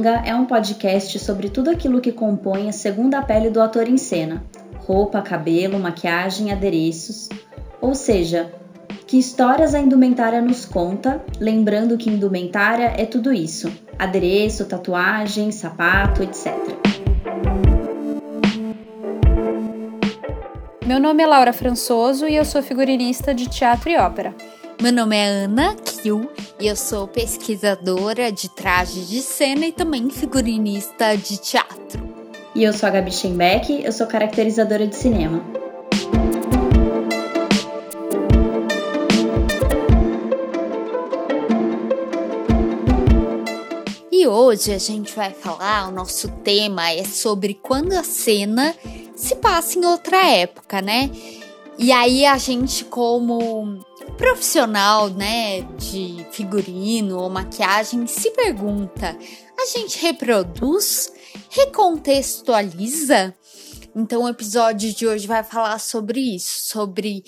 Manga é um podcast sobre tudo aquilo que compõe a segunda pele do ator em cena: roupa, cabelo, maquiagem, adereços. Ou seja, que histórias a indumentária nos conta, lembrando que indumentária é tudo isso: adereço, tatuagem, sapato, etc. Meu nome é Laura Françoso e eu sou figurinista de teatro e ópera. Meu nome é Ana Kiel e eu sou pesquisadora de trajes de cena e também figurinista de teatro. E eu sou a Gabi Schenbeck, eu sou caracterizadora de cinema. E hoje a gente vai falar, o nosso tema é sobre quando a cena se passa em outra época, né? E aí a gente, como profissional, né, de figurino ou maquiagem, se pergunta: a gente reproduz? Recontextualiza? Então o episódio de hoje vai falar sobre isso, sobre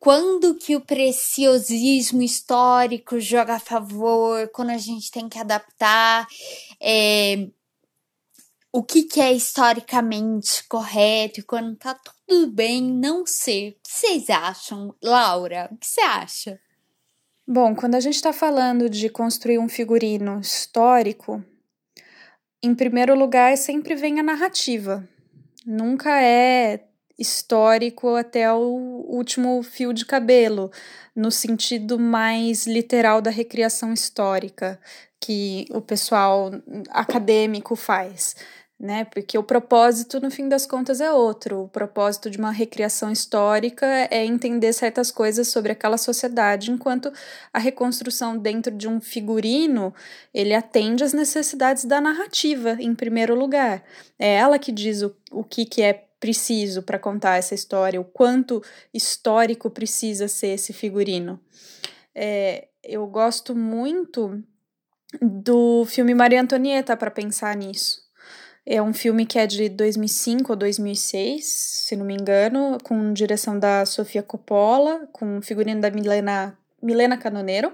quando que o preciosismo histórico joga a favor, quando a gente tem que adaptar, é, o que, que é historicamente correto e quando tá tudo bem não ser. O que vocês acham, Laura? O que você acha? Bom, quando a gente está falando de construir um figurino histórico, em primeiro lugar sempre vem a narrativa. Nunca é histórico até o último fio de cabelo, no sentido mais literal da recriação histórica que o pessoal acadêmico faz. Né? Porque o propósito, no fim das contas, é outro. O propósito de uma recriação histórica é entender certas coisas sobre aquela sociedade, enquanto a reconstrução dentro de um figurino ele atende às necessidades da narrativa, em primeiro lugar. É ela que diz o, o que, que é preciso para contar essa história, o quanto histórico precisa ser esse figurino. É, eu gosto muito do filme Maria Antonieta para pensar nisso. É um filme que é de 2005 ou 2006, se não me engano, com direção da Sofia Coppola, com figurino da Milena, Milena Canoneiro.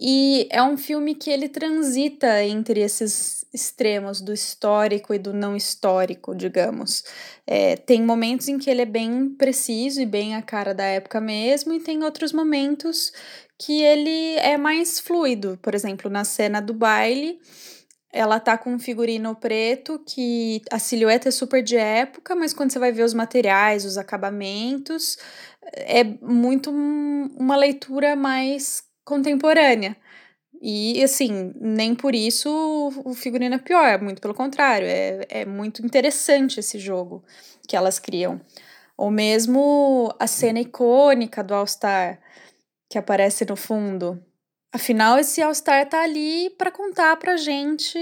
E é um filme que ele transita entre esses extremos do histórico e do não histórico, digamos. É, tem momentos em que ele é bem preciso e bem a cara da época mesmo, e tem outros momentos que ele é mais fluido. Por exemplo, na cena do baile, ela tá com um figurino preto que a silhueta é super de época, mas quando você vai ver os materiais, os acabamentos, é muito uma leitura mais contemporânea. E, assim, nem por isso o figurino é pior, muito pelo contrário, é, é muito interessante esse jogo que elas criam. Ou mesmo a cena icônica do All-Star, que aparece no fundo. Afinal, esse All-Star tá ali para contar pra gente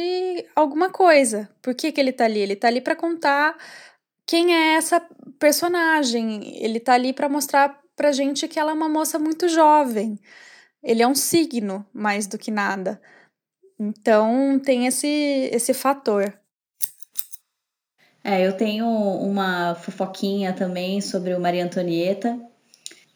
alguma coisa. Por que, que ele tá ali? Ele tá ali para contar quem é essa personagem. Ele tá ali para mostrar pra gente que ela é uma moça muito jovem ele é um signo mais do que nada. Então tem esse, esse fator. É, eu tenho uma fofoquinha também sobre o Maria Antonieta,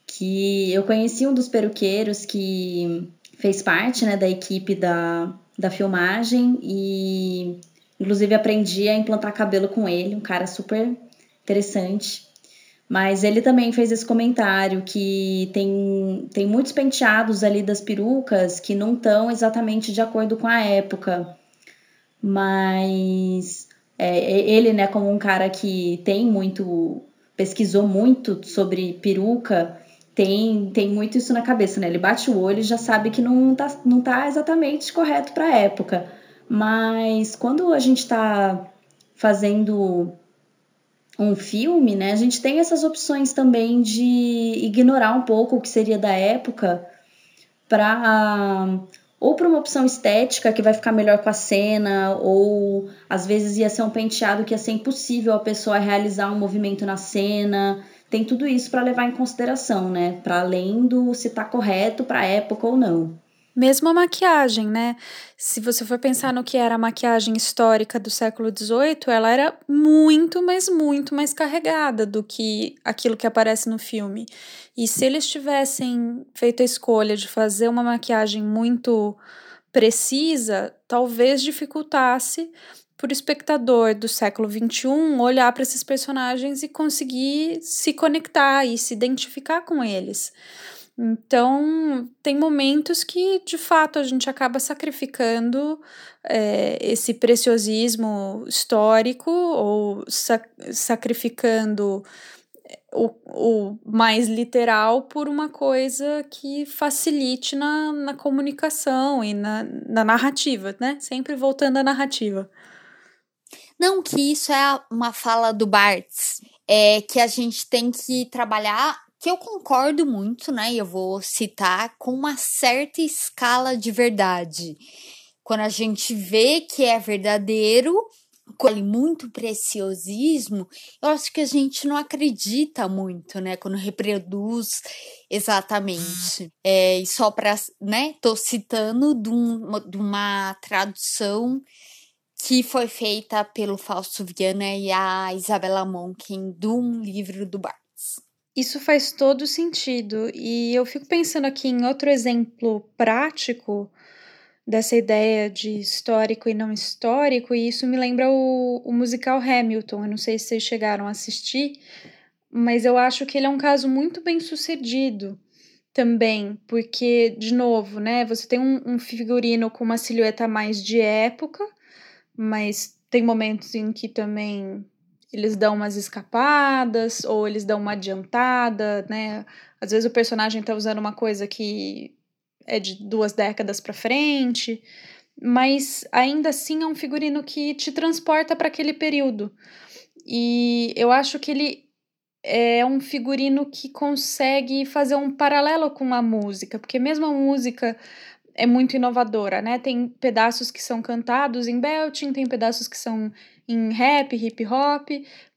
que eu conheci um dos peruqueiros que fez parte né, da equipe da, da filmagem e inclusive aprendi a implantar cabelo com ele, um cara super interessante. Mas ele também fez esse comentário que tem, tem muitos penteados ali das perucas que não estão exatamente de acordo com a época. Mas é, ele, né, como um cara que tem muito, pesquisou muito sobre peruca, tem, tem muito isso na cabeça, né? Ele bate o olho e já sabe que não tá, não tá exatamente correto para a época. Mas quando a gente está fazendo um filme, né, a gente tem essas opções também de ignorar um pouco o que seria da época para ou para uma opção estética que vai ficar melhor com a cena, ou às vezes ia ser um penteado que ia ser impossível a pessoa realizar um movimento na cena. Tem tudo isso para levar em consideração, né? Para além do se tá correto para a época ou não. Mesmo a maquiagem, né? Se você for pensar no que era a maquiagem histórica do século XVIII, ela era muito, mas muito mais carregada do que aquilo que aparece no filme. E se eles tivessem feito a escolha de fazer uma maquiagem muito precisa, talvez dificultasse o espectador do século XXI olhar para esses personagens e conseguir se conectar e se identificar com eles. Então, tem momentos que, de fato, a gente acaba sacrificando é, esse preciosismo histórico ou sac sacrificando o, o mais literal por uma coisa que facilite na, na comunicação e na, na narrativa, né? Sempre voltando à narrativa. Não, que isso é uma fala do Barthes, é que a gente tem que trabalhar, que eu concordo muito, né? E eu vou citar com uma certa escala de verdade. Quando a gente vê que é verdadeiro, com muito preciosismo, eu acho que a gente não acredita muito, né? Quando reproduz exatamente. É, e só para, né? Tô citando de, um, de uma tradução que foi feita pelo Fausto Viana e a Isabela Monken de um livro do Barthes. Isso faz todo sentido. E eu fico pensando aqui em outro exemplo prático dessa ideia de histórico e não histórico, e isso me lembra o, o musical Hamilton. Eu não sei se vocês chegaram a assistir, mas eu acho que ele é um caso muito bem sucedido também, porque, de novo, né, você tem um, um figurino com uma silhueta mais de época, mas tem momentos em que também eles dão umas escapadas ou eles dão uma adiantada, né? Às vezes o personagem tá usando uma coisa que é de duas décadas para frente, mas ainda assim é um figurino que te transporta para aquele período. E eu acho que ele é um figurino que consegue fazer um paralelo com a música, porque mesmo a música é muito inovadora, né? Tem pedaços que são cantados em belting, tem pedaços que são em rap, hip hop.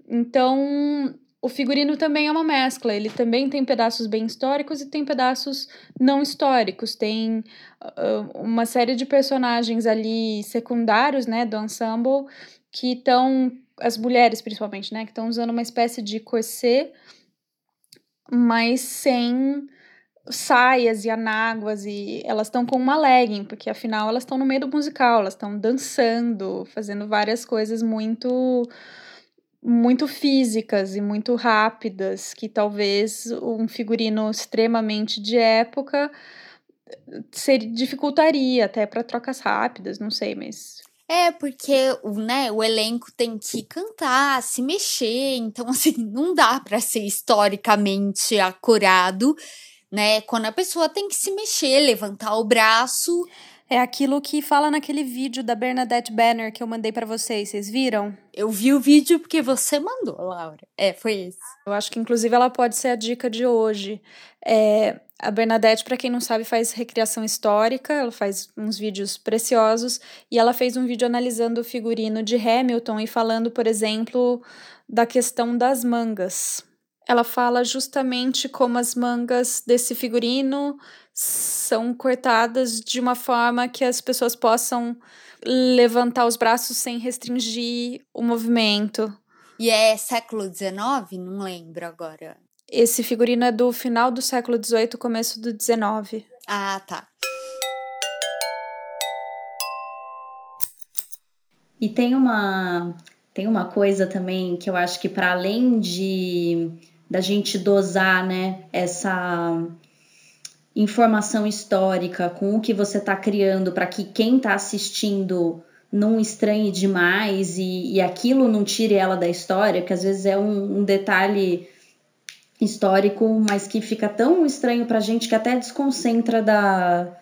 Então, o figurino também é uma mescla, ele também tem pedaços bem históricos e tem pedaços não históricos. Tem uh, uma série de personagens ali secundários, né, do ensemble, que estão, as mulheres principalmente, né, que estão usando uma espécie de corset, mas sem saias e anáguas e elas estão com uma legging, porque afinal elas estão no meio do musical, elas estão dançando, fazendo várias coisas muito muito físicas e muito rápidas, que talvez um figurino extremamente de época seria, dificultaria até para trocas rápidas, não sei, mas é, porque né, o elenco tem que cantar, se mexer, então assim, não dá para ser historicamente acurado né? Quando a pessoa tem que se mexer, levantar o braço. É aquilo que fala naquele vídeo da Bernadette Banner que eu mandei para vocês, vocês viram? Eu vi o vídeo porque você mandou, Laura. É, foi esse. Eu acho que inclusive ela pode ser a dica de hoje. É, a Bernadette, para quem não sabe, faz recriação histórica, ela faz uns vídeos preciosos e ela fez um vídeo analisando o figurino de Hamilton e falando, por exemplo, da questão das mangas ela fala justamente como as mangas desse figurino são cortadas de uma forma que as pessoas possam levantar os braços sem restringir o movimento. E é século XIX? Não lembro agora. Esse figurino é do final do século XVIII, começo do XIX. Ah, tá. E tem uma tem uma coisa também que eu acho que para além de da gente dosar, né, essa informação histórica com o que você está criando para que quem está assistindo não estranhe demais e, e aquilo não tire ela da história, que às vezes é um, um detalhe histórico, mas que fica tão estranho para a gente que até desconcentra da,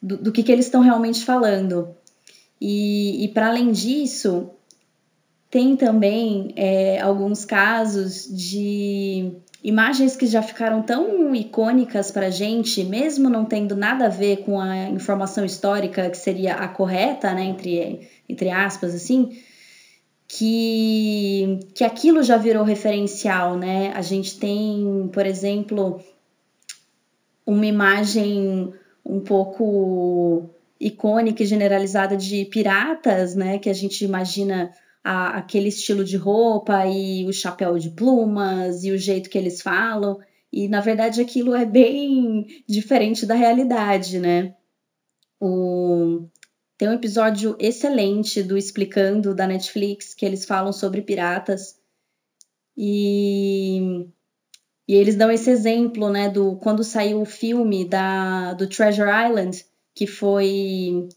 do, do que, que eles estão realmente falando. E, e para além disso, tem também é, alguns casos de imagens que já ficaram tão icônicas para a gente, mesmo não tendo nada a ver com a informação histórica que seria a correta, né, entre, entre aspas, assim, que, que aquilo já virou referencial, né? A gente tem, por exemplo, uma imagem um pouco icônica e generalizada de piratas, né, que a gente imagina a, aquele estilo de roupa e o chapéu de plumas e o jeito que eles falam. E na verdade aquilo é bem diferente da realidade, né? O... Tem um episódio excelente do Explicando da Netflix que eles falam sobre piratas. E, e eles dão esse exemplo, né, do quando saiu o filme da, do Treasure Island, que foi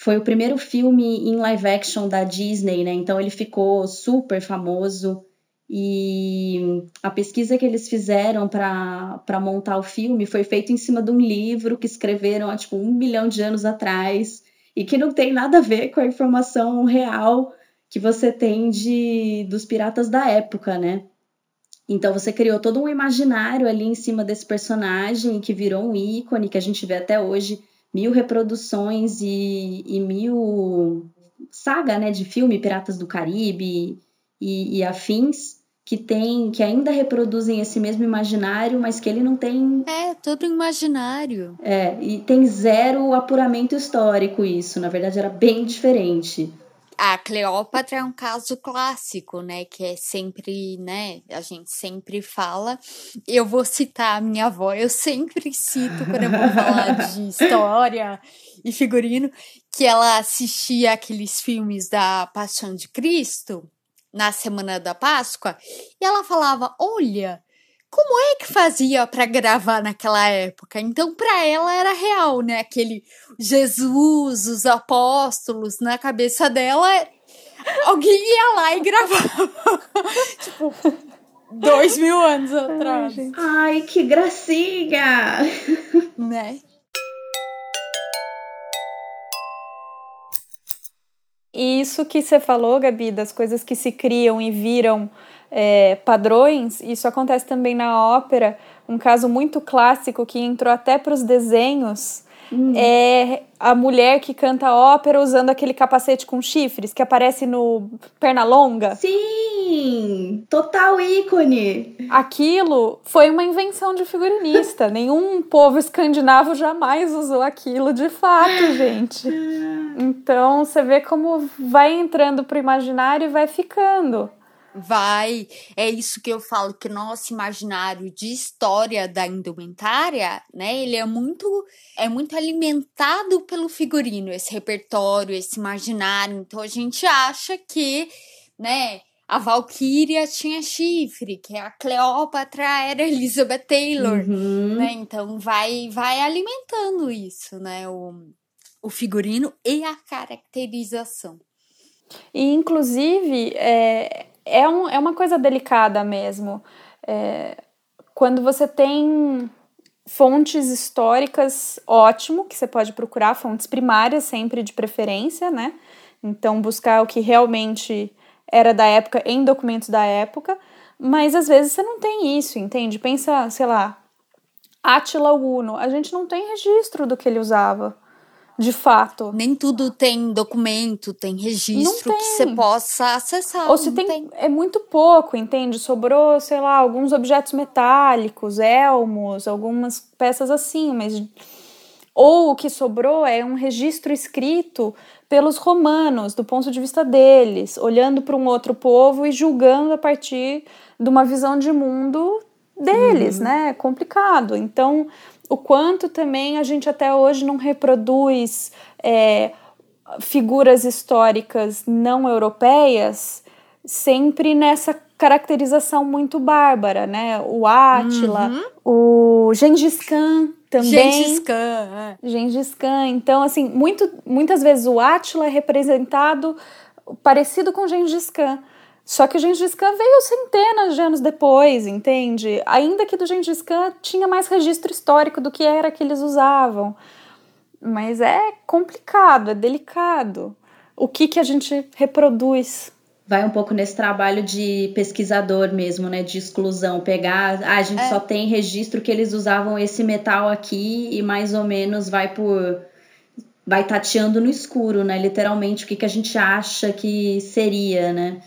foi o primeiro filme em live action da Disney, né? Então ele ficou super famoso. E a pesquisa que eles fizeram para montar o filme foi feita em cima de um livro que escreveram há tipo um milhão de anos atrás e que não tem nada a ver com a informação real que você tem de dos piratas da época, né? Então você criou todo um imaginário ali em cima desse personagem que virou um ícone que a gente vê até hoje, mil reproduções e, e mil saga, né, de filme Piratas do Caribe e, e afins que tem, que ainda reproduzem esse mesmo imaginário, mas que ele não tem. É, todo imaginário. É, e tem zero apuramento histórico isso. Na verdade, era bem diferente. A Cleópatra é um caso clássico, né? Que é sempre, né? A gente sempre fala. Eu vou citar a minha avó, eu sempre cito quando eu vou falar de história e figurino, que ela assistia aqueles filmes da Paixão de Cristo na semana da Páscoa, e ela falava: Olha, como é que fazia para gravar naquela época? Então, para ela era real, né? Aquele Jesus, os apóstolos na cabeça dela, alguém ia lá e gravava. tipo, dois mil anos atrás. Ai, que gracinha! Né? E isso que você falou, Gabi, das coisas que se criam e viram é, padrões, isso acontece também na ópera. Um caso muito clássico que entrou até para os desenhos hum. é a mulher que canta ópera usando aquele capacete com chifres que aparece no Pernalonga. Sim! Total ícone! Aquilo foi uma invenção de figurinista. Nenhum povo escandinavo jamais usou aquilo de fato, gente. Então você vê como vai entrando pro imaginário e vai ficando. Vai, é isso que eu falo que nosso imaginário de história da indumentária, né, ele é muito é muito alimentado pelo figurino, esse repertório, esse imaginário. Então a gente acha que, né, a Valkyria tinha chifre, que a Cleópatra era Elizabeth Taylor, uhum. né? Então vai vai alimentando isso, né, o, o figurino e a caracterização. E inclusive é, é, um, é uma coisa delicada mesmo. É, quando você tem fontes históricas, ótimo, que você pode procurar, fontes primárias sempre de preferência, né? Então, buscar o que realmente era da época em documentos da época, mas às vezes você não tem isso, entende? Pensa, sei lá, Átila Uno, a gente não tem registro do que ele usava de fato. Nem tudo tem documento, tem registro tem. que você possa acessar. Ou se tem, tem, é muito pouco, entende? Sobrou, sei lá, alguns objetos metálicos, elmos, algumas peças assim, mas ou o que sobrou é um registro escrito pelos romanos, do ponto de vista deles, olhando para um outro povo e julgando a partir de uma visão de mundo deles, uhum. né? É complicado. Então, o quanto também a gente até hoje não reproduz é, figuras históricas não europeias sempre nessa caracterização muito bárbara, né? O Átila, uhum. o Gengis Khan também. Gengis Khan, é. Gengis Khan. Então, assim, muito, muitas vezes o Átila é representado parecido com Gengis Khan. Só que o Gengis Khan veio centenas de anos depois, entende? Ainda que do Gengis Khan tinha mais registro histórico do que era que eles usavam. Mas é complicado, é delicado. O que, que a gente reproduz? Vai um pouco nesse trabalho de pesquisador mesmo, né? De exclusão. Pegar, ah, a gente é. só tem registro que eles usavam esse metal aqui e mais ou menos vai por vai tateando no escuro, né? Literalmente o que, que a gente acha que seria, né?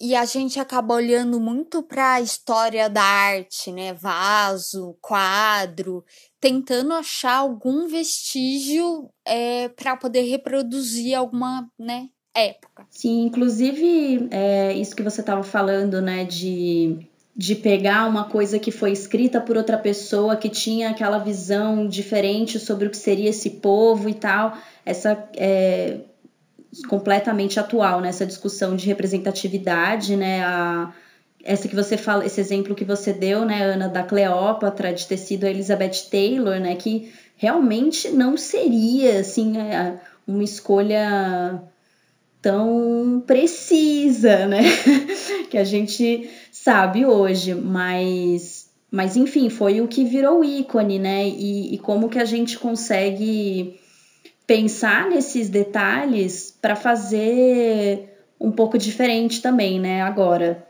E a gente acaba olhando muito para a história da arte, né? Vaso, quadro, tentando achar algum vestígio é, para poder reproduzir alguma né, época. Sim, inclusive, é, isso que você estava falando, né, de de pegar uma coisa que foi escrita por outra pessoa que tinha aquela visão diferente sobre o que seria esse povo e tal. Essa é completamente atual nessa né? discussão de representatividade, né? A, essa que você fala, esse exemplo que você deu, né, Ana, da Cleópatra, de ter sido a Elizabeth Taylor, né, que realmente não seria, assim, é, uma escolha tão precisa, né, que a gente sabe hoje, mas, mas enfim, foi o que virou ícone, né, e, e como que a gente consegue pensar nesses detalhes para fazer um pouco diferente também, né, agora.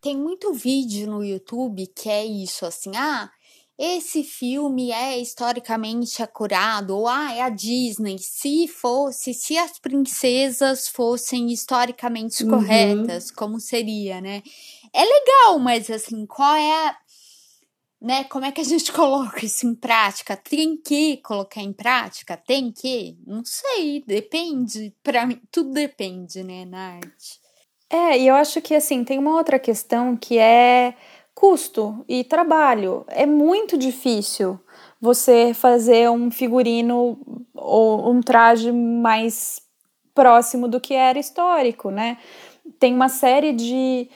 Tem muito vídeo no YouTube que é isso, assim, ah, esse filme é historicamente acurado, ou ah, é a Disney. Se fosse, se as princesas fossem historicamente uhum. corretas, como seria, né? É legal, mas assim, qual é a, né? Como é que a gente coloca isso em prática? Tem que colocar em prática? Tem que? Não sei, depende. Para mim, tudo depende, né, na arte. É, e eu acho que assim, tem uma outra questão que é custo e trabalho. É muito difícil você fazer um figurino ou um traje mais próximo do que era histórico, né? Tem uma série de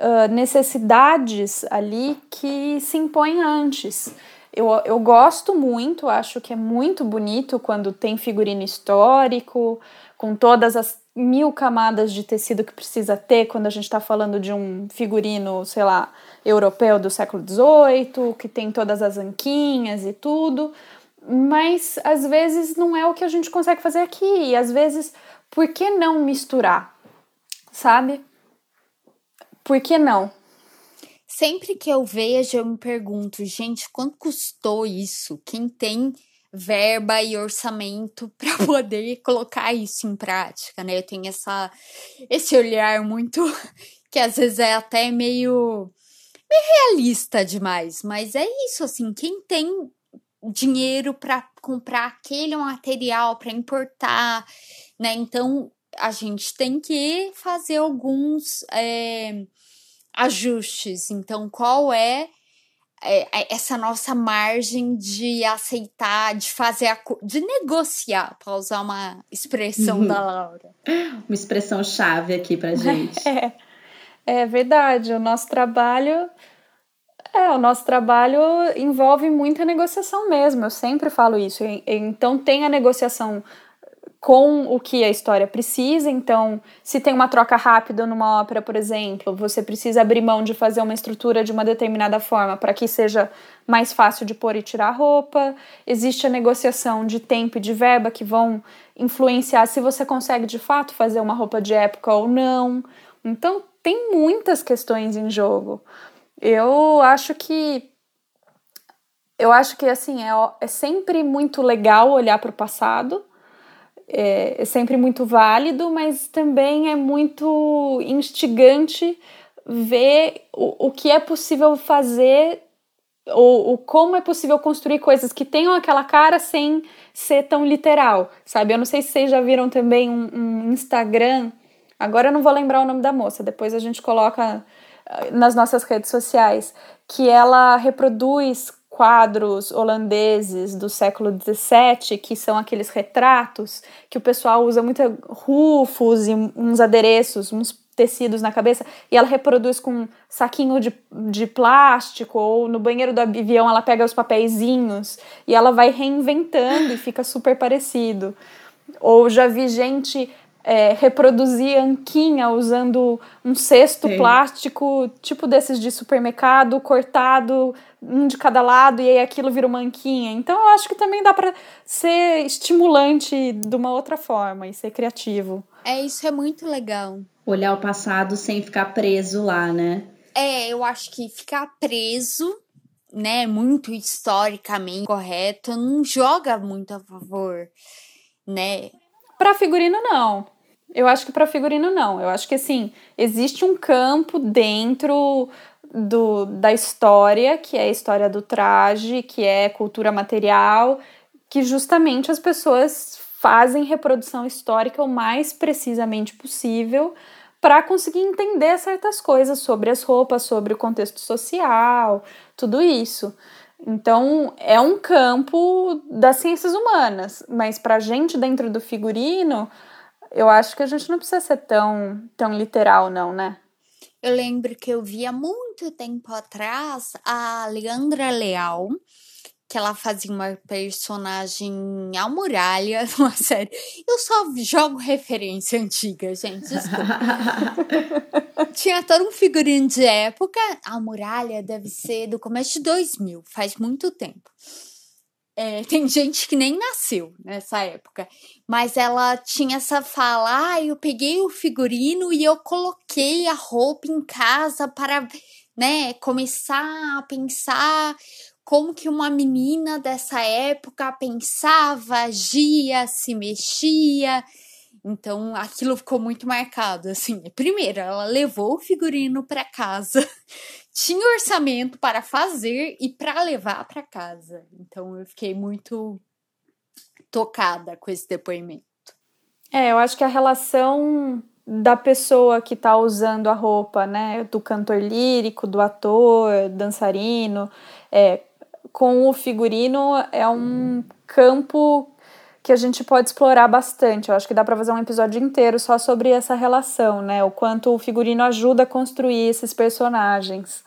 uh, necessidades ali que se impõem antes. Eu, eu gosto muito, acho que é muito bonito quando tem figurino histórico, com todas as mil camadas de tecido que precisa ter quando a gente está falando de um figurino, sei lá, europeu do século XVIII, que tem todas as anquinhas e tudo, mas às vezes não é o que a gente consegue fazer aqui, e às vezes, por que não misturar, sabe? Por que não? Sempre que eu vejo, eu me pergunto, gente, quanto custou isso? Quem tem verba e orçamento para poder colocar isso em prática, né? Eu tenho essa esse olhar muito que às vezes é até meio meio realista demais, mas é isso assim, quem tem dinheiro para comprar aquele material para importar, né? Então a gente tem que fazer alguns é, ajustes. Então, qual é é, é, essa nossa margem de aceitar, de fazer, a, de negociar, para usar uma expressão da Laura. Uma expressão chave aqui para gente. É, é verdade. O nosso trabalho, é, o nosso trabalho envolve muita negociação mesmo. Eu sempre falo isso. Então tem a negociação com o que a história precisa. Então, se tem uma troca rápida numa ópera, por exemplo, você precisa abrir mão de fazer uma estrutura de uma determinada forma para que seja mais fácil de pôr e tirar roupa. Existe a negociação de tempo e de verba que vão influenciar se você consegue de fato fazer uma roupa de época ou não. Então, tem muitas questões em jogo. Eu acho que eu acho que assim é, é sempre muito legal olhar para o passado é, é sempre muito válido, mas também é muito instigante ver o, o que é possível fazer ou, ou, como é possível construir coisas que tenham aquela cara sem ser tão literal, sabe? Eu não sei se vocês já viram também um, um Instagram, agora eu não vou lembrar o nome da moça, depois a gente coloca ah, nas nossas redes sociais, que ela reproduz quadros holandeses do século XVII, que são aqueles retratos que o pessoal usa muito rufos e uns adereços, uns tecidos na cabeça, e ela reproduz com um saquinho de, de plástico, ou no banheiro do avião ela pega os papeizinhos e ela vai reinventando e fica super parecido. Ou já vi gente é, reproduzir anquinha usando um cesto Sim. plástico, tipo desses de supermercado, cortado um de cada lado e aí aquilo vira uma anquinha. Então eu acho que também dá para ser estimulante de uma outra forma e ser criativo. É, isso é muito legal. Olhar o passado sem ficar preso lá, né? É, eu acho que ficar preso, né, muito historicamente correto, não joga muito a favor, né? Para figurino, não. Eu acho que para figurino, não. Eu acho que, assim, existe um campo dentro do, da história, que é a história do traje, que é cultura material, que justamente as pessoas fazem reprodução histórica o mais precisamente possível para conseguir entender certas coisas sobre as roupas, sobre o contexto social, tudo isso. Então, é um campo das ciências humanas, mas para a gente dentro do figurino, eu acho que a gente não precisa ser tão, tão literal, não, né? Eu lembro que eu via muito tempo atrás a Leandra Leal, que ela fazia uma personagem a muralha numa série. Eu só jogo referência antiga, gente. Tinha todo um figurino de época. A muralha deve ser do começo de 2000, faz muito tempo. É, tem gente que nem nasceu nessa época. Mas ela tinha essa fala: ah, eu peguei o figurino e eu coloquei a roupa em casa para né, começar a pensar como que uma menina dessa época pensava, agia, se mexia. Então aquilo ficou muito marcado, assim. Primeiro, ela levou o figurino para casa, tinha orçamento para fazer e para levar para casa. Então eu fiquei muito tocada com esse depoimento. É, eu acho que a relação da pessoa que está usando a roupa, né, do cantor lírico, do ator, dançarino, é, com o figurino é um campo que a gente pode explorar bastante. Eu acho que dá para fazer um episódio inteiro só sobre essa relação, né? O quanto o figurino ajuda a construir esses personagens.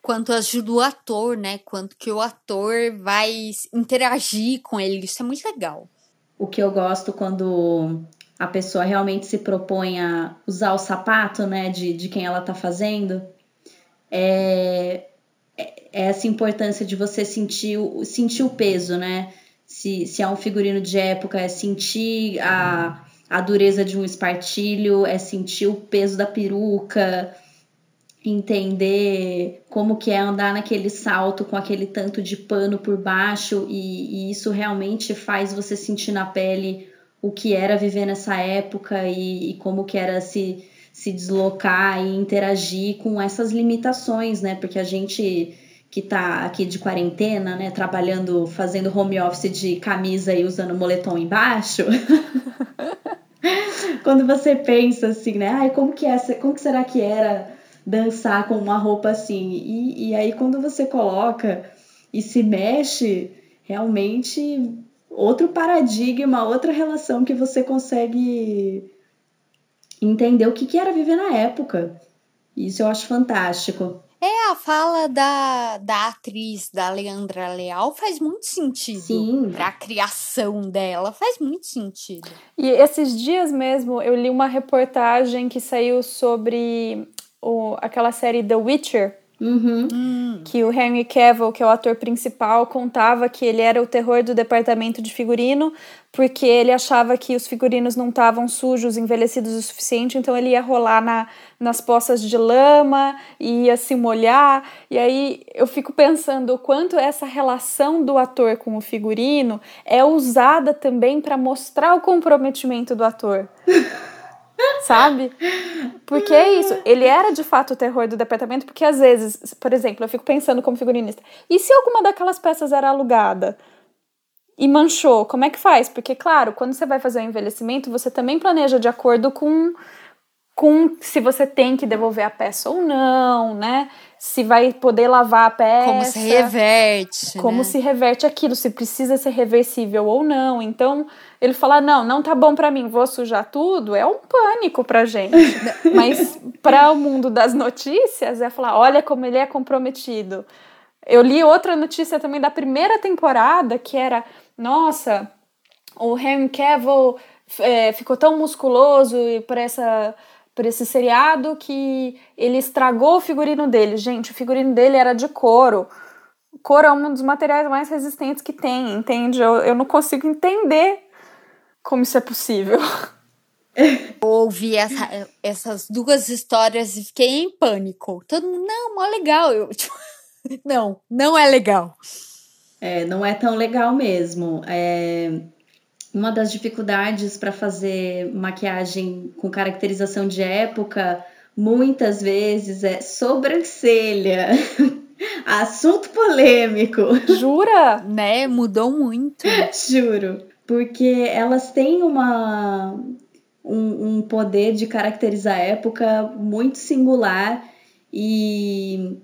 Quanto ajuda o ator, né? Quanto que o ator vai interagir com ele. Isso é muito legal. O que eu gosto quando a pessoa realmente se propõe a usar o sapato, né, de, de quem ela tá fazendo, é é, essa importância de você sentir, sentir o peso, né? Se, se é um figurino de época, é sentir a, a dureza de um espartilho, é sentir o peso da peruca, entender como que é andar naquele salto com aquele tanto de pano por baixo e, e, isso realmente faz você sentir na pele o que era viver nessa época e, e como que era se se deslocar e interagir com essas limitações, né? Porque a gente que está aqui de quarentena, né, trabalhando, fazendo home office de camisa e usando moletom embaixo. Quando você pensa assim, né, ai, como que é, como que será que era dançar com uma roupa assim? E, e aí quando você coloca e se mexe, realmente outro paradigma, outra relação que você consegue entender o que, que era viver na época. Isso eu acho fantástico. É, a fala da, da atriz, da Leandra Leal, faz muito sentido. Sim. Pra criação dela, faz muito sentido. E esses dias mesmo eu li uma reportagem que saiu sobre o, aquela série The Witcher, Uhum. Hum. Que o Henry Cavill, que é o ator principal, contava que ele era o terror do departamento de figurino, porque ele achava que os figurinos não estavam sujos, envelhecidos o suficiente, então ele ia rolar na, nas poças de lama, ia se molhar. E aí eu fico pensando o quanto essa relação do ator com o figurino é usada também para mostrar o comprometimento do ator. sabe? Porque é isso. Ele era de fato o terror do departamento, porque às vezes, por exemplo, eu fico pensando como figurinista, e se alguma daquelas peças era alugada? E manchou, como é que faz? Porque, claro, quando você vai fazer o envelhecimento, você também planeja de acordo com com se você tem que devolver a peça ou não, né? Se vai poder lavar a peça. Como se reverte. Como né? se reverte aquilo, se precisa ser reversível ou não. Então, ele falar, não, não tá bom para mim, vou sujar tudo, é um pânico pra gente. Mas para o mundo das notícias, é falar, olha como ele é comprometido. Eu li outra notícia também da primeira temporada, que era, nossa, o Henry Cavill é, ficou tão musculoso para essa por esse seriado que ele estragou o figurino dele. Gente, o figurino dele era de couro. Couro é um dos materiais mais resistentes que tem, entende? Eu, eu não consigo entender como isso é possível. Eu ouvi essa, essas duas histórias e fiquei em pânico. Todo mundo, não, mó legal. Eu, tipo, não, não é legal. É, não é tão legal mesmo. É, uma das dificuldades para fazer maquiagem com caracterização de época, muitas vezes, é sobrancelha. Assunto polêmico. Jura? Né? Mudou muito. Juro. porque elas têm uma, um, um poder de caracterizar a época muito singular e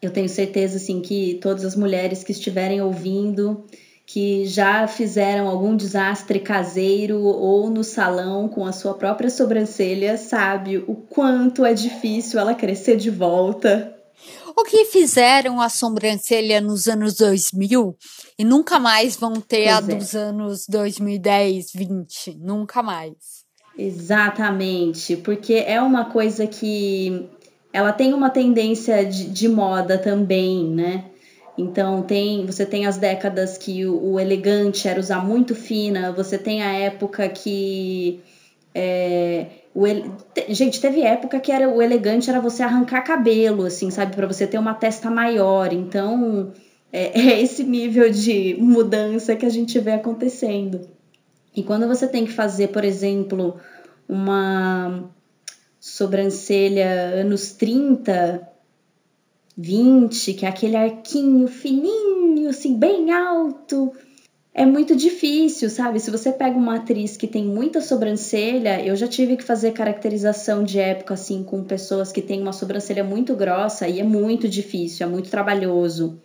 eu tenho certeza assim que todas as mulheres que estiverem ouvindo que já fizeram algum desastre caseiro ou no salão com a sua própria sobrancelha sabe o quanto é difícil ela crescer de volta. O que fizeram a sobrancelha nos anos 2000 e nunca mais vão ter pois a é. dos anos 2010, 20, nunca mais. Exatamente, porque é uma coisa que ela tem uma tendência de, de moda também, né? Então tem, você tem as décadas que o, o, elegante era usar muito fina, você tem a época que é, o gente teve época que era o elegante era você arrancar cabelo, assim, sabe, para você ter uma testa maior. Então é, é esse nível de mudança que a gente vê acontecendo. E quando você tem que fazer, por exemplo, uma sobrancelha anos 30, 20, que é aquele arquinho fininho, assim, bem alto, é muito difícil, sabe? Se você pega uma atriz que tem muita sobrancelha, eu já tive que fazer caracterização de época, assim, com pessoas que têm uma sobrancelha muito grossa e é muito difícil, é muito trabalhoso.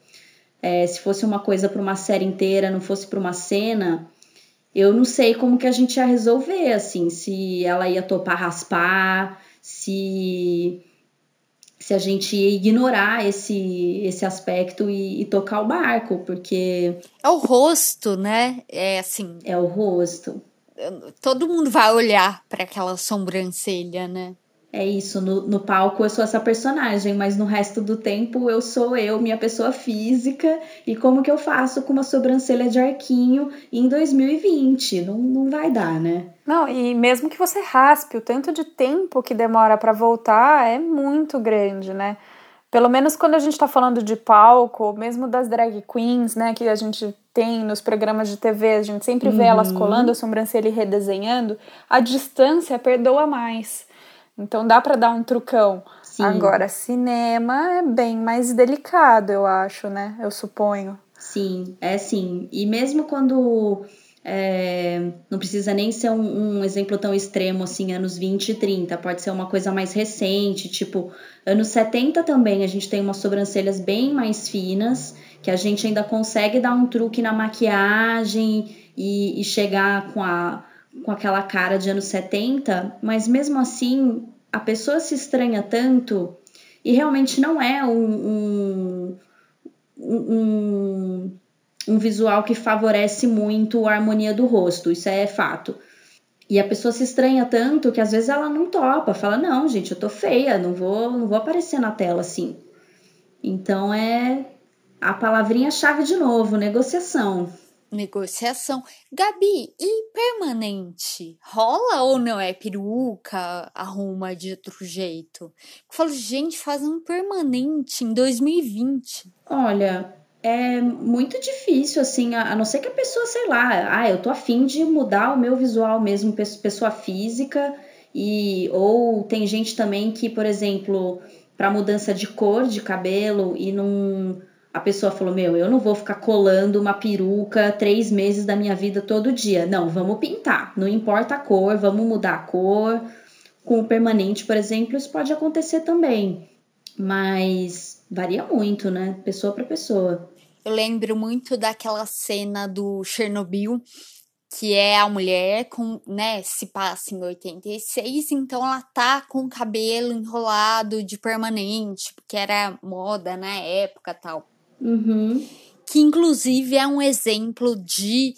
É, se fosse uma coisa para uma série inteira, não fosse para uma cena, eu não sei como que a gente ia resolver, assim, se ela ia topar raspar, se se a gente ignorar esse, esse aspecto e, e, tocar o barco, porque. É o rosto, né? É assim. É o rosto. Todo mundo vai olhar para aquela sobrancelha, né? É isso, no, no palco eu sou essa personagem, mas no resto do tempo eu sou eu, minha pessoa física, e como que eu faço com uma sobrancelha de arquinho em 2020? Não, não vai dar, né? Não, e mesmo que você raspe, o tanto de tempo que demora para voltar é muito grande, né? Pelo menos quando a gente está falando de palco, mesmo das drag queens, né, que a gente tem nos programas de TV, a gente sempre vê uhum. elas colando a sobrancelha e redesenhando, a distância perdoa mais. Então dá para dar um trucão. Sim. Agora, cinema é bem mais delicado, eu acho, né? Eu suponho. Sim, é sim. E mesmo quando. É, não precisa nem ser um, um, exemplo tão extremo assim, anos 20 e 30, pode ser uma coisa mais recente, tipo, anos 70 também a gente tem umas sobrancelhas bem mais finas, que a gente ainda consegue dar um truque na maquiagem e, e chegar com a, com aquela cara de anos 70, mas mesmo assim a pessoa se estranha tanto e realmente não é um, um, um, um visual que favorece muito a harmonia do rosto, isso é fato. E a pessoa se estranha tanto que às vezes ela não topa, fala: "Não, gente, eu tô feia, não vou, não vou aparecer na tela assim". Então é a palavrinha chave de novo, negociação negociação. Gabi, e permanente? Rola ou não é peruca? Arruma de outro jeito? Eu falo, gente, faz um permanente em 2020. Olha, é muito difícil, assim, a, não ser que a pessoa, sei lá, ah, eu tô afim de mudar o meu visual mesmo, pessoa física, e ou tem gente também que, por exemplo, para mudança de cor de cabelo e não a pessoa falou: Meu, eu não vou ficar colando uma peruca três meses da minha vida todo dia. Não, vamos pintar. Não importa a cor, vamos mudar a cor. Com o permanente, por exemplo, isso pode acontecer também. Mas varia muito, né? Pessoa para pessoa. Eu lembro muito daquela cena do Chernobyl, que é a mulher com, né, se passa em 86, então ela tá com o cabelo enrolado de permanente, porque era moda na época tal. Uhum. Que, inclusive, é um exemplo de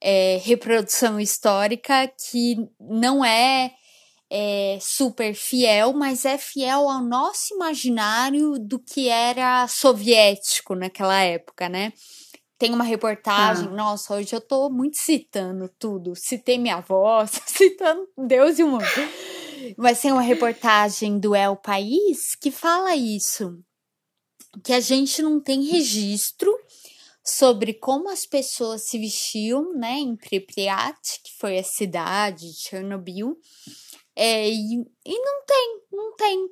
é, reprodução histórica que não é, é super fiel, mas é fiel ao nosso imaginário do que era soviético naquela época, né? Tem uma reportagem, ah. nossa, hoje eu tô muito citando tudo. Citei minha avó, citando Deus e o mundo. Mas tem uma reportagem do El País que fala isso que a gente não tem registro sobre como as pessoas se vestiam, né, em Pripyat, que foi a cidade de Chernobyl, é, e, e não tem, não tem.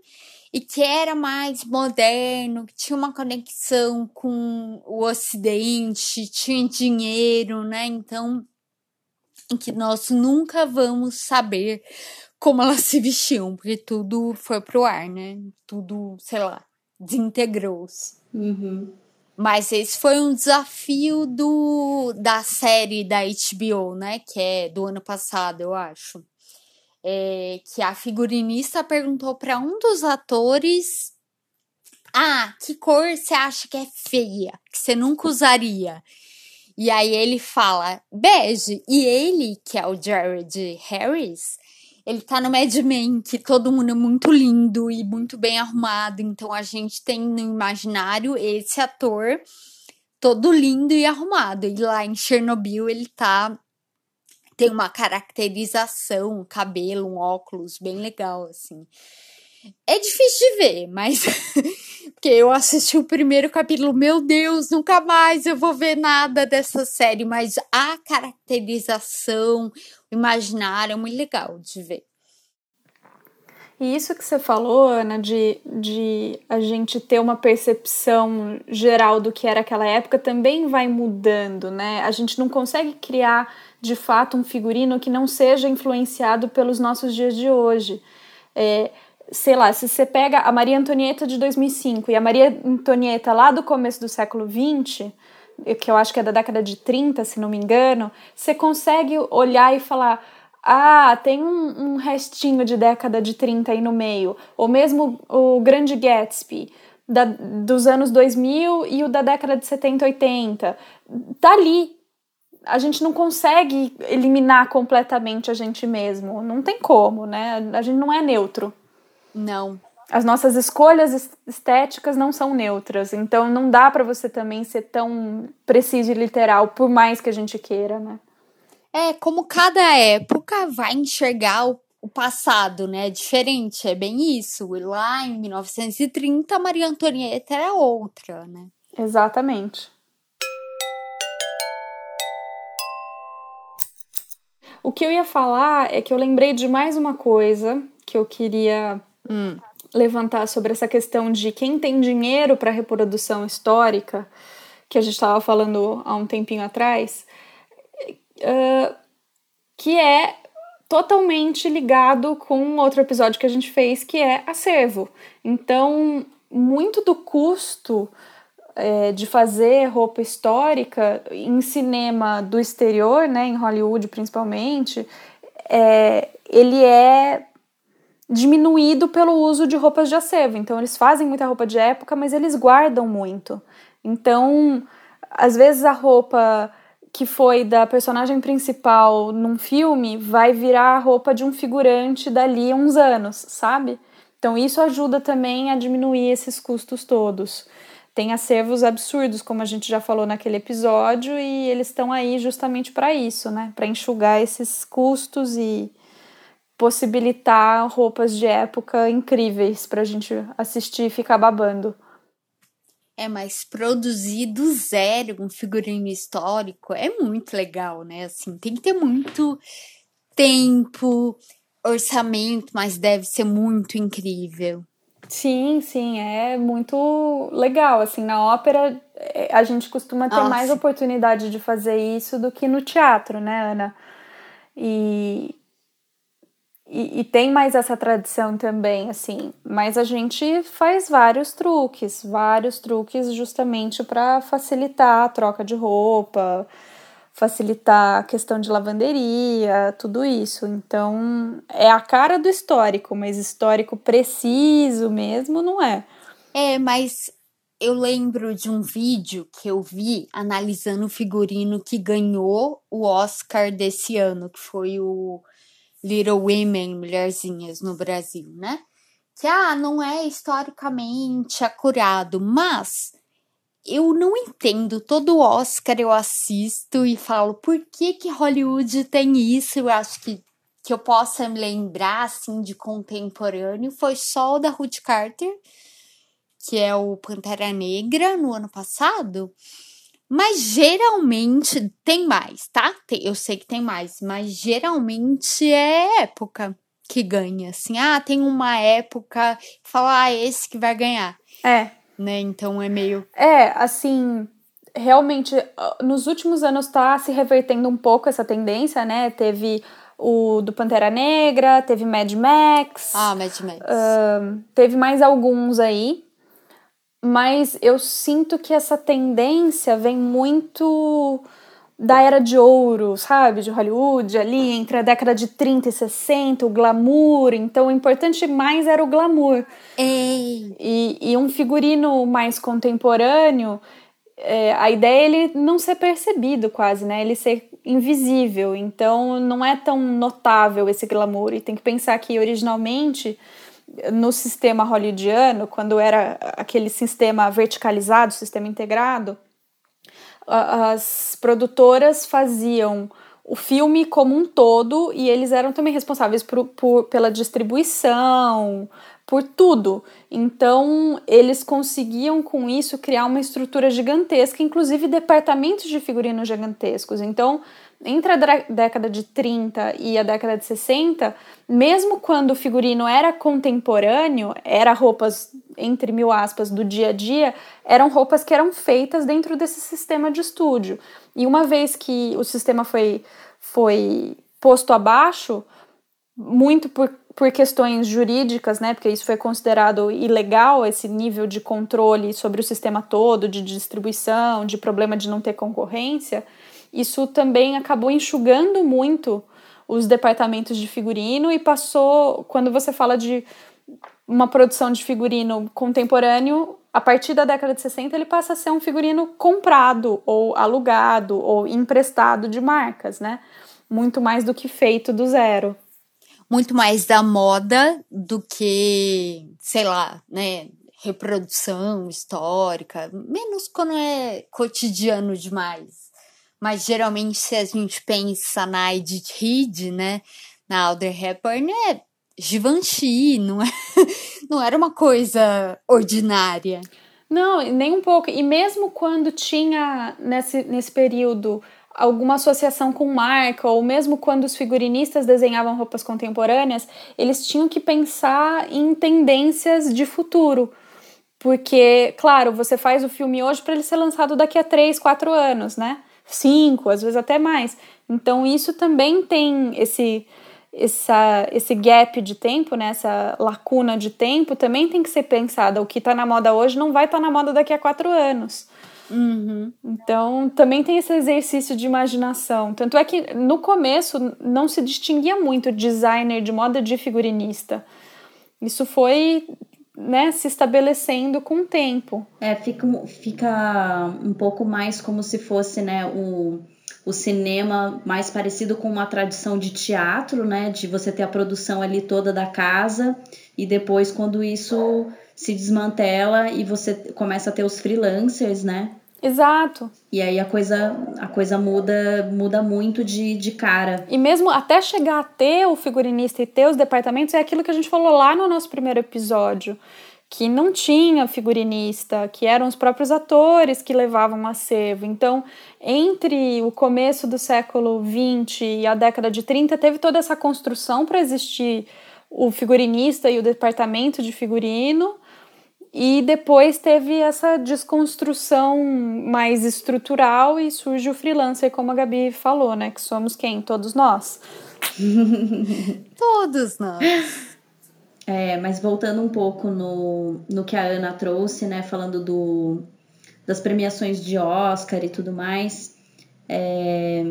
e que era mais moderno, que tinha uma conexão com o Ocidente, tinha dinheiro, né? Então, que nós nunca vamos saber como elas se vestiam, porque tudo foi pro ar, né? Tudo, sei lá, desintegrou-se. Uhum. Mas esse foi um desafio do da série da HBO, né? Que é do ano passado, eu acho. É, que a figurinista perguntou para um dos atores: Ah, que cor você acha que é feia? Que você nunca usaria? E aí ele fala bege. E ele, que é o Jared Harris, ele tá no Mad Men, que todo mundo é muito lindo e muito bem arrumado. Então a gente tem no imaginário esse ator todo lindo e arrumado. E lá em Chernobyl ele tá. Tem uma caracterização, um cabelo, um óculos bem legal, assim. É difícil de ver, mas. Porque eu assisti o primeiro capítulo, meu Deus, nunca mais eu vou ver nada dessa série. Mas a caracterização, o imaginário é muito legal de ver. E isso que você falou, Ana, de, de a gente ter uma percepção geral do que era aquela época, também vai mudando, né? A gente não consegue criar de fato um figurino que não seja influenciado pelos nossos dias de hoje. É, sei lá, se você pega a Maria Antonieta de 2005 e a Maria Antonieta lá do começo do século XX, que eu acho que é da década de 30, se não me engano, você consegue olhar e falar: ah, tem um, um restinho de década de 30 aí no meio. Ou mesmo o Grande Gatsby. Da, dos anos 2000 e o da década de 70, 80. Tá ali. A gente não consegue eliminar completamente a gente mesmo. Não tem como, né? A gente não é neutro. Não. As nossas escolhas estéticas não são neutras, então não dá para você também ser tão preciso e literal, por mais que a gente queira, né? É, como cada época vai enxergar o, o passado, né? Diferente, é bem isso. E lá em 1930, Maria Antonieta era outra, né? Exatamente. O que eu ia falar é que eu lembrei de mais uma coisa que eu queria hum, levantar sobre essa questão de quem tem dinheiro para reprodução histórica, que a gente estava falando há um tempinho atrás, uh, que é totalmente ligado com outro episódio que a gente fez, que é acervo. Então, muito do custo é, de fazer roupa histórica em cinema do exterior, né, em Hollywood principalmente, é, ele é diminuído pelo uso de roupas de acervo. Então, eles fazem muita roupa de época, mas eles guardam muito. Então, às vezes a roupa que foi da personagem principal num filme vai virar a roupa de um figurante dali a uns anos, sabe? Então isso ajuda também a diminuir esses custos todos. Tem acervos absurdos, como a gente já falou naquele episódio, e eles estão aí justamente para isso, né? Para enxugar esses custos e possibilitar roupas de época incríveis para a gente assistir e ficar babando. É, mas produzir do zero um figurino histórico é muito legal, né? Assim, tem que ter muito tempo, orçamento, mas deve ser muito incrível. Sim, sim, é muito legal. Assim, na ópera é, a gente costuma ter Nossa. mais oportunidade de fazer isso do que no teatro, né, Ana? E, e, e, tem mais essa tradição também, assim. Mas a gente faz vários truques, vários truques justamente para facilitar a troca de roupa, facilitar a questão de lavanderia, tudo isso. Então, é a cara do histórico, mas histórico preciso mesmo não é. É, mas eu lembro de um vídeo que eu vi analisando o figurino que ganhou o Oscar desse ano, que foi o Little Women, mulherzinhas no Brasil, né? Que ah, não é historicamente acurado, mas eu não entendo. Todo Oscar eu assisto e falo por que que Hollywood tem isso. Eu acho que que eu possa me lembrar assim de contemporâneo foi só o da Ruth Carter, que é o Pantera Negra no ano passado. Mas geralmente tem mais, tá? Eu sei que tem mais, mas geralmente é época. que ganha, assim, ah, tem uma época, fala, ah, esse que vai ganhar. É. Né? Então é meio. É, assim, realmente, nos últimos anos tá se revertendo um pouco essa tendência, né? Teve o do Pantera Negra, teve Mad Max. Ah, Mad Max. Uh, teve mais alguns aí. Mas eu sinto que essa tendência vem muito da era de ouro, sabe? De Hollywood, ali entre a década de 30 e 60, o glamour. Então, o importante mais era o glamour. Ei. E, e um figurino mais contemporâneo, é, a ideia é ele não ser percebido quase, né? Ele ser invisível. Então, não é tão notável esse glamour. E tem que pensar que, originalmente, no sistema hollywoodiano, quando era aquele sistema verticalizado, sistema integrado, as produtoras faziam o filme como um todo e eles eram também responsáveis por, por, pela distribuição, por tudo. Então, eles conseguiam com isso criar uma estrutura gigantesca, inclusive departamentos de figurino gigantescos. Então, entre a década de 30 e a década de 60, mesmo quando o figurino era contemporâneo, era roupas, entre mil aspas, do dia a dia, eram roupas que eram feitas dentro desse sistema de estúdio. E uma vez que o sistema foi, foi posto abaixo, muito por, por questões jurídicas, né, porque isso foi considerado ilegal, esse nível de controle sobre o sistema todo, de distribuição, de problema de não ter concorrência, isso também acabou enxugando muito os departamentos de figurino e passou, quando você fala de uma produção de figurino contemporâneo, a partir da década de 60 ele passa a ser um figurino comprado ou alugado ou emprestado de marcas, né? Muito mais do que feito do zero. Muito mais da moda do que, sei lá, né, reprodução histórica, menos quando é cotidiano demais. Mas geralmente, se a gente pensa na Edith Reed, né? Na Audrey Hepburn, é Givenchy, não, é, não era uma coisa ordinária. Não, nem um pouco. E mesmo quando tinha nesse, nesse período alguma associação com marca, ou mesmo quando os figurinistas desenhavam roupas contemporâneas, eles tinham que pensar em tendências de futuro. Porque, claro, você faz o filme hoje para ele ser lançado daqui a três, quatro anos, né? Cinco, às vezes até mais. Então isso também tem esse essa, esse gap de tempo, né, essa lacuna de tempo, também tem que ser pensada. O que está na moda hoje não vai estar tá na moda daqui a quatro anos. Uhum. Então, também tem esse exercício de imaginação. Tanto é que no começo não se distinguia muito designer de moda de figurinista. Isso foi né, se estabelecendo com o tempo. É, fica, fica um pouco mais como se fosse né, o, o cinema mais parecido com uma tradição de teatro, né, de você ter a produção ali toda da casa e depois quando isso se desmantela e você começa a ter os freelancers, né? Exato. E aí a coisa, a coisa muda, muda muito de, de cara. E mesmo até chegar a ter o figurinista e ter os departamentos, é aquilo que a gente falou lá no nosso primeiro episódio. Que não tinha figurinista, que eram os próprios atores que levavam o acervo. Então, entre o começo do século XX e a década de 30, teve toda essa construção para existir o figurinista e o departamento de figurino e depois teve essa desconstrução mais estrutural e surge o freelancer, como a Gabi falou, né? Que somos quem? Todos nós. Todos nós. É, mas voltando um pouco no, no que a Ana trouxe, né? Falando do, das premiações de Oscar e tudo mais. É,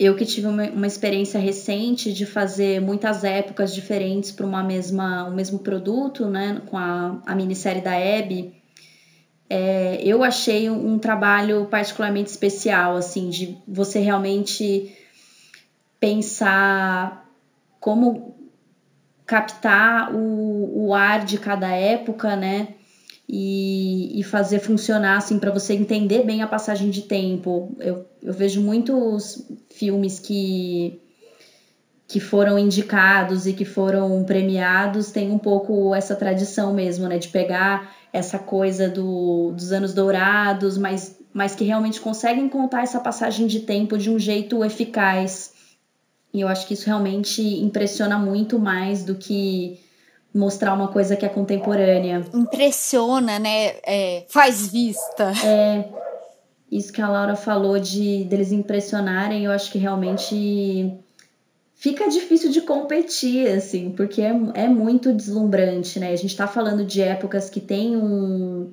eu que tive uma, uma, experiência recente de fazer muitas épocas diferentes para uma mesma o mesmo produto, né, com a, a minissérie da Abby, é, eu achei um, trabalho particularmente especial, assim, de você realmente pensar como captar o, o ar de cada época, né, e, e fazer funcionar assim para você entender bem a passagem de tempo. Eu, eu vejo muitos filmes que que foram indicados e que foram premiados tem um pouco essa tradição mesmo, né, de pegar essa coisa do, dos anos dourados, mas, mas que realmente conseguem contar essa passagem de tempo de um jeito eficaz. E eu acho que isso realmente impressiona muito mais do que mostrar uma coisa que é contemporânea. Impressiona, né? É, faz vista. É. Isso que a Laura falou de deles impressionarem, eu acho que realmente fica difícil de competir, assim, porque é, é muito deslumbrante, né? A gente tá falando de épocas que tem um,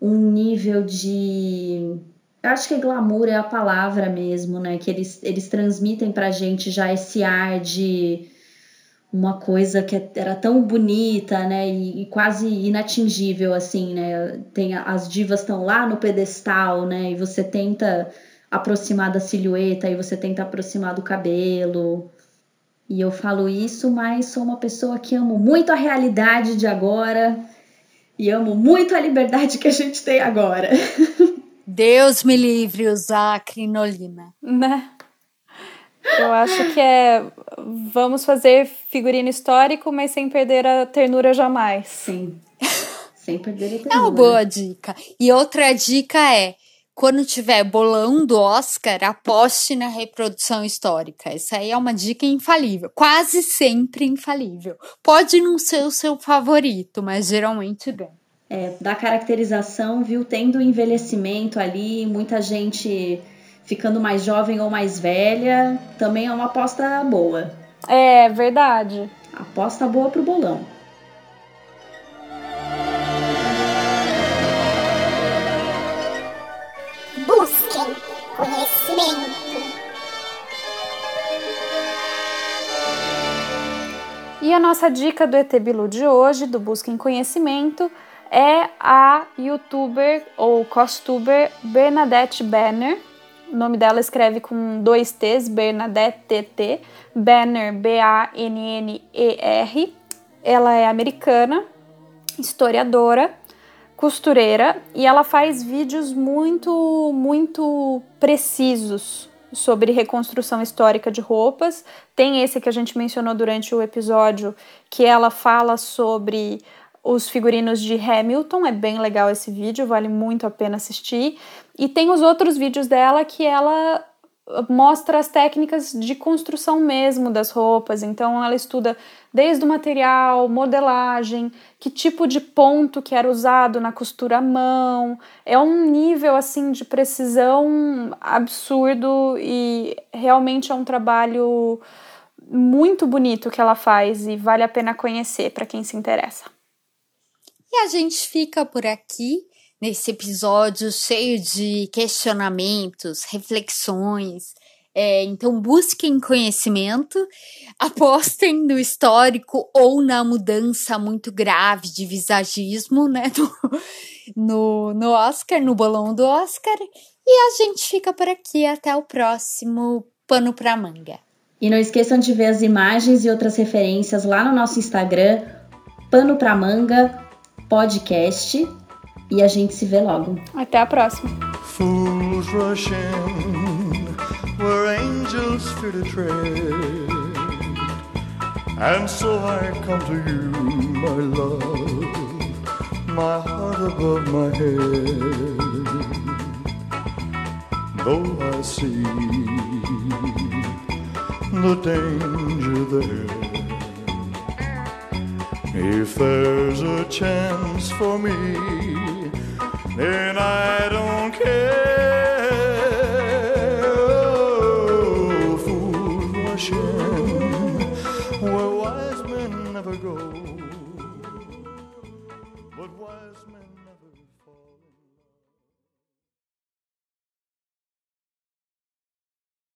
um nível de. Eu acho que glamour é a palavra mesmo, né? Que eles, eles transmitem pra gente já esse ar de uma coisa que era tão bonita, né, e, e quase inatingível assim, né? Tem as divas estão lá no pedestal, né, e você tenta aproximar da silhueta e você tenta aproximar do cabelo. E eu falo isso, mas sou uma pessoa que amo muito a realidade de agora e amo muito a liberdade que a gente tem agora. Deus me livre usar crinolina. Né? Eu acho que é vamos fazer figurino histórico, mas sem perder a ternura jamais. Sim. Sem perder a ternura. É uma boa dica. E outra dica é: quando tiver bolão do Oscar, aposte na reprodução histórica. Essa aí é uma dica infalível, quase sempre infalível. Pode não ser o seu favorito, mas geralmente ganha. É, da caracterização, viu, tendo envelhecimento ali, muita gente ficando mais jovem ou mais velha, também é uma aposta boa. É, verdade. Aposta boa pro bolão. Busquem conhecimento. E a nossa dica do ET Bilu de hoje, do Busquem Conhecimento, é a youtuber ou costuber Bernadette Banner, o nome dela escreve com dois T's, Bernadette TT, Banner B-A-N-N-E-R. Ela é americana, historiadora, costureira e ela faz vídeos muito, muito precisos sobre reconstrução histórica de roupas. Tem esse que a gente mencionou durante o episódio, que ela fala sobre os figurinos de Hamilton, é bem legal esse vídeo, vale muito a pena assistir. E tem os outros vídeos dela que ela mostra as técnicas de construção mesmo das roupas. Então ela estuda desde o material, modelagem, que tipo de ponto que era usado na costura à mão. É um nível assim de precisão absurdo e realmente é um trabalho muito bonito que ela faz e vale a pena conhecer para quem se interessa. E a gente fica por aqui nesse episódio cheio de questionamentos, reflexões. É, então busquem conhecimento, apostem no histórico ou na mudança muito grave de visagismo, né? No, no, no Oscar, no bolão do Oscar. E a gente fica por aqui. Até o próximo Pano pra Manga. E não esqueçam de ver as imagens e outras referências lá no nosso Instagram, Pano pra Manga podcast e a gente se vê logo. Até a próxima. Fools rush in where angels fear to tread. And so I come to you, my love, my heart above my head. Though I see the danger there. If there's a chance for me, then I don't care. Oh, fools rush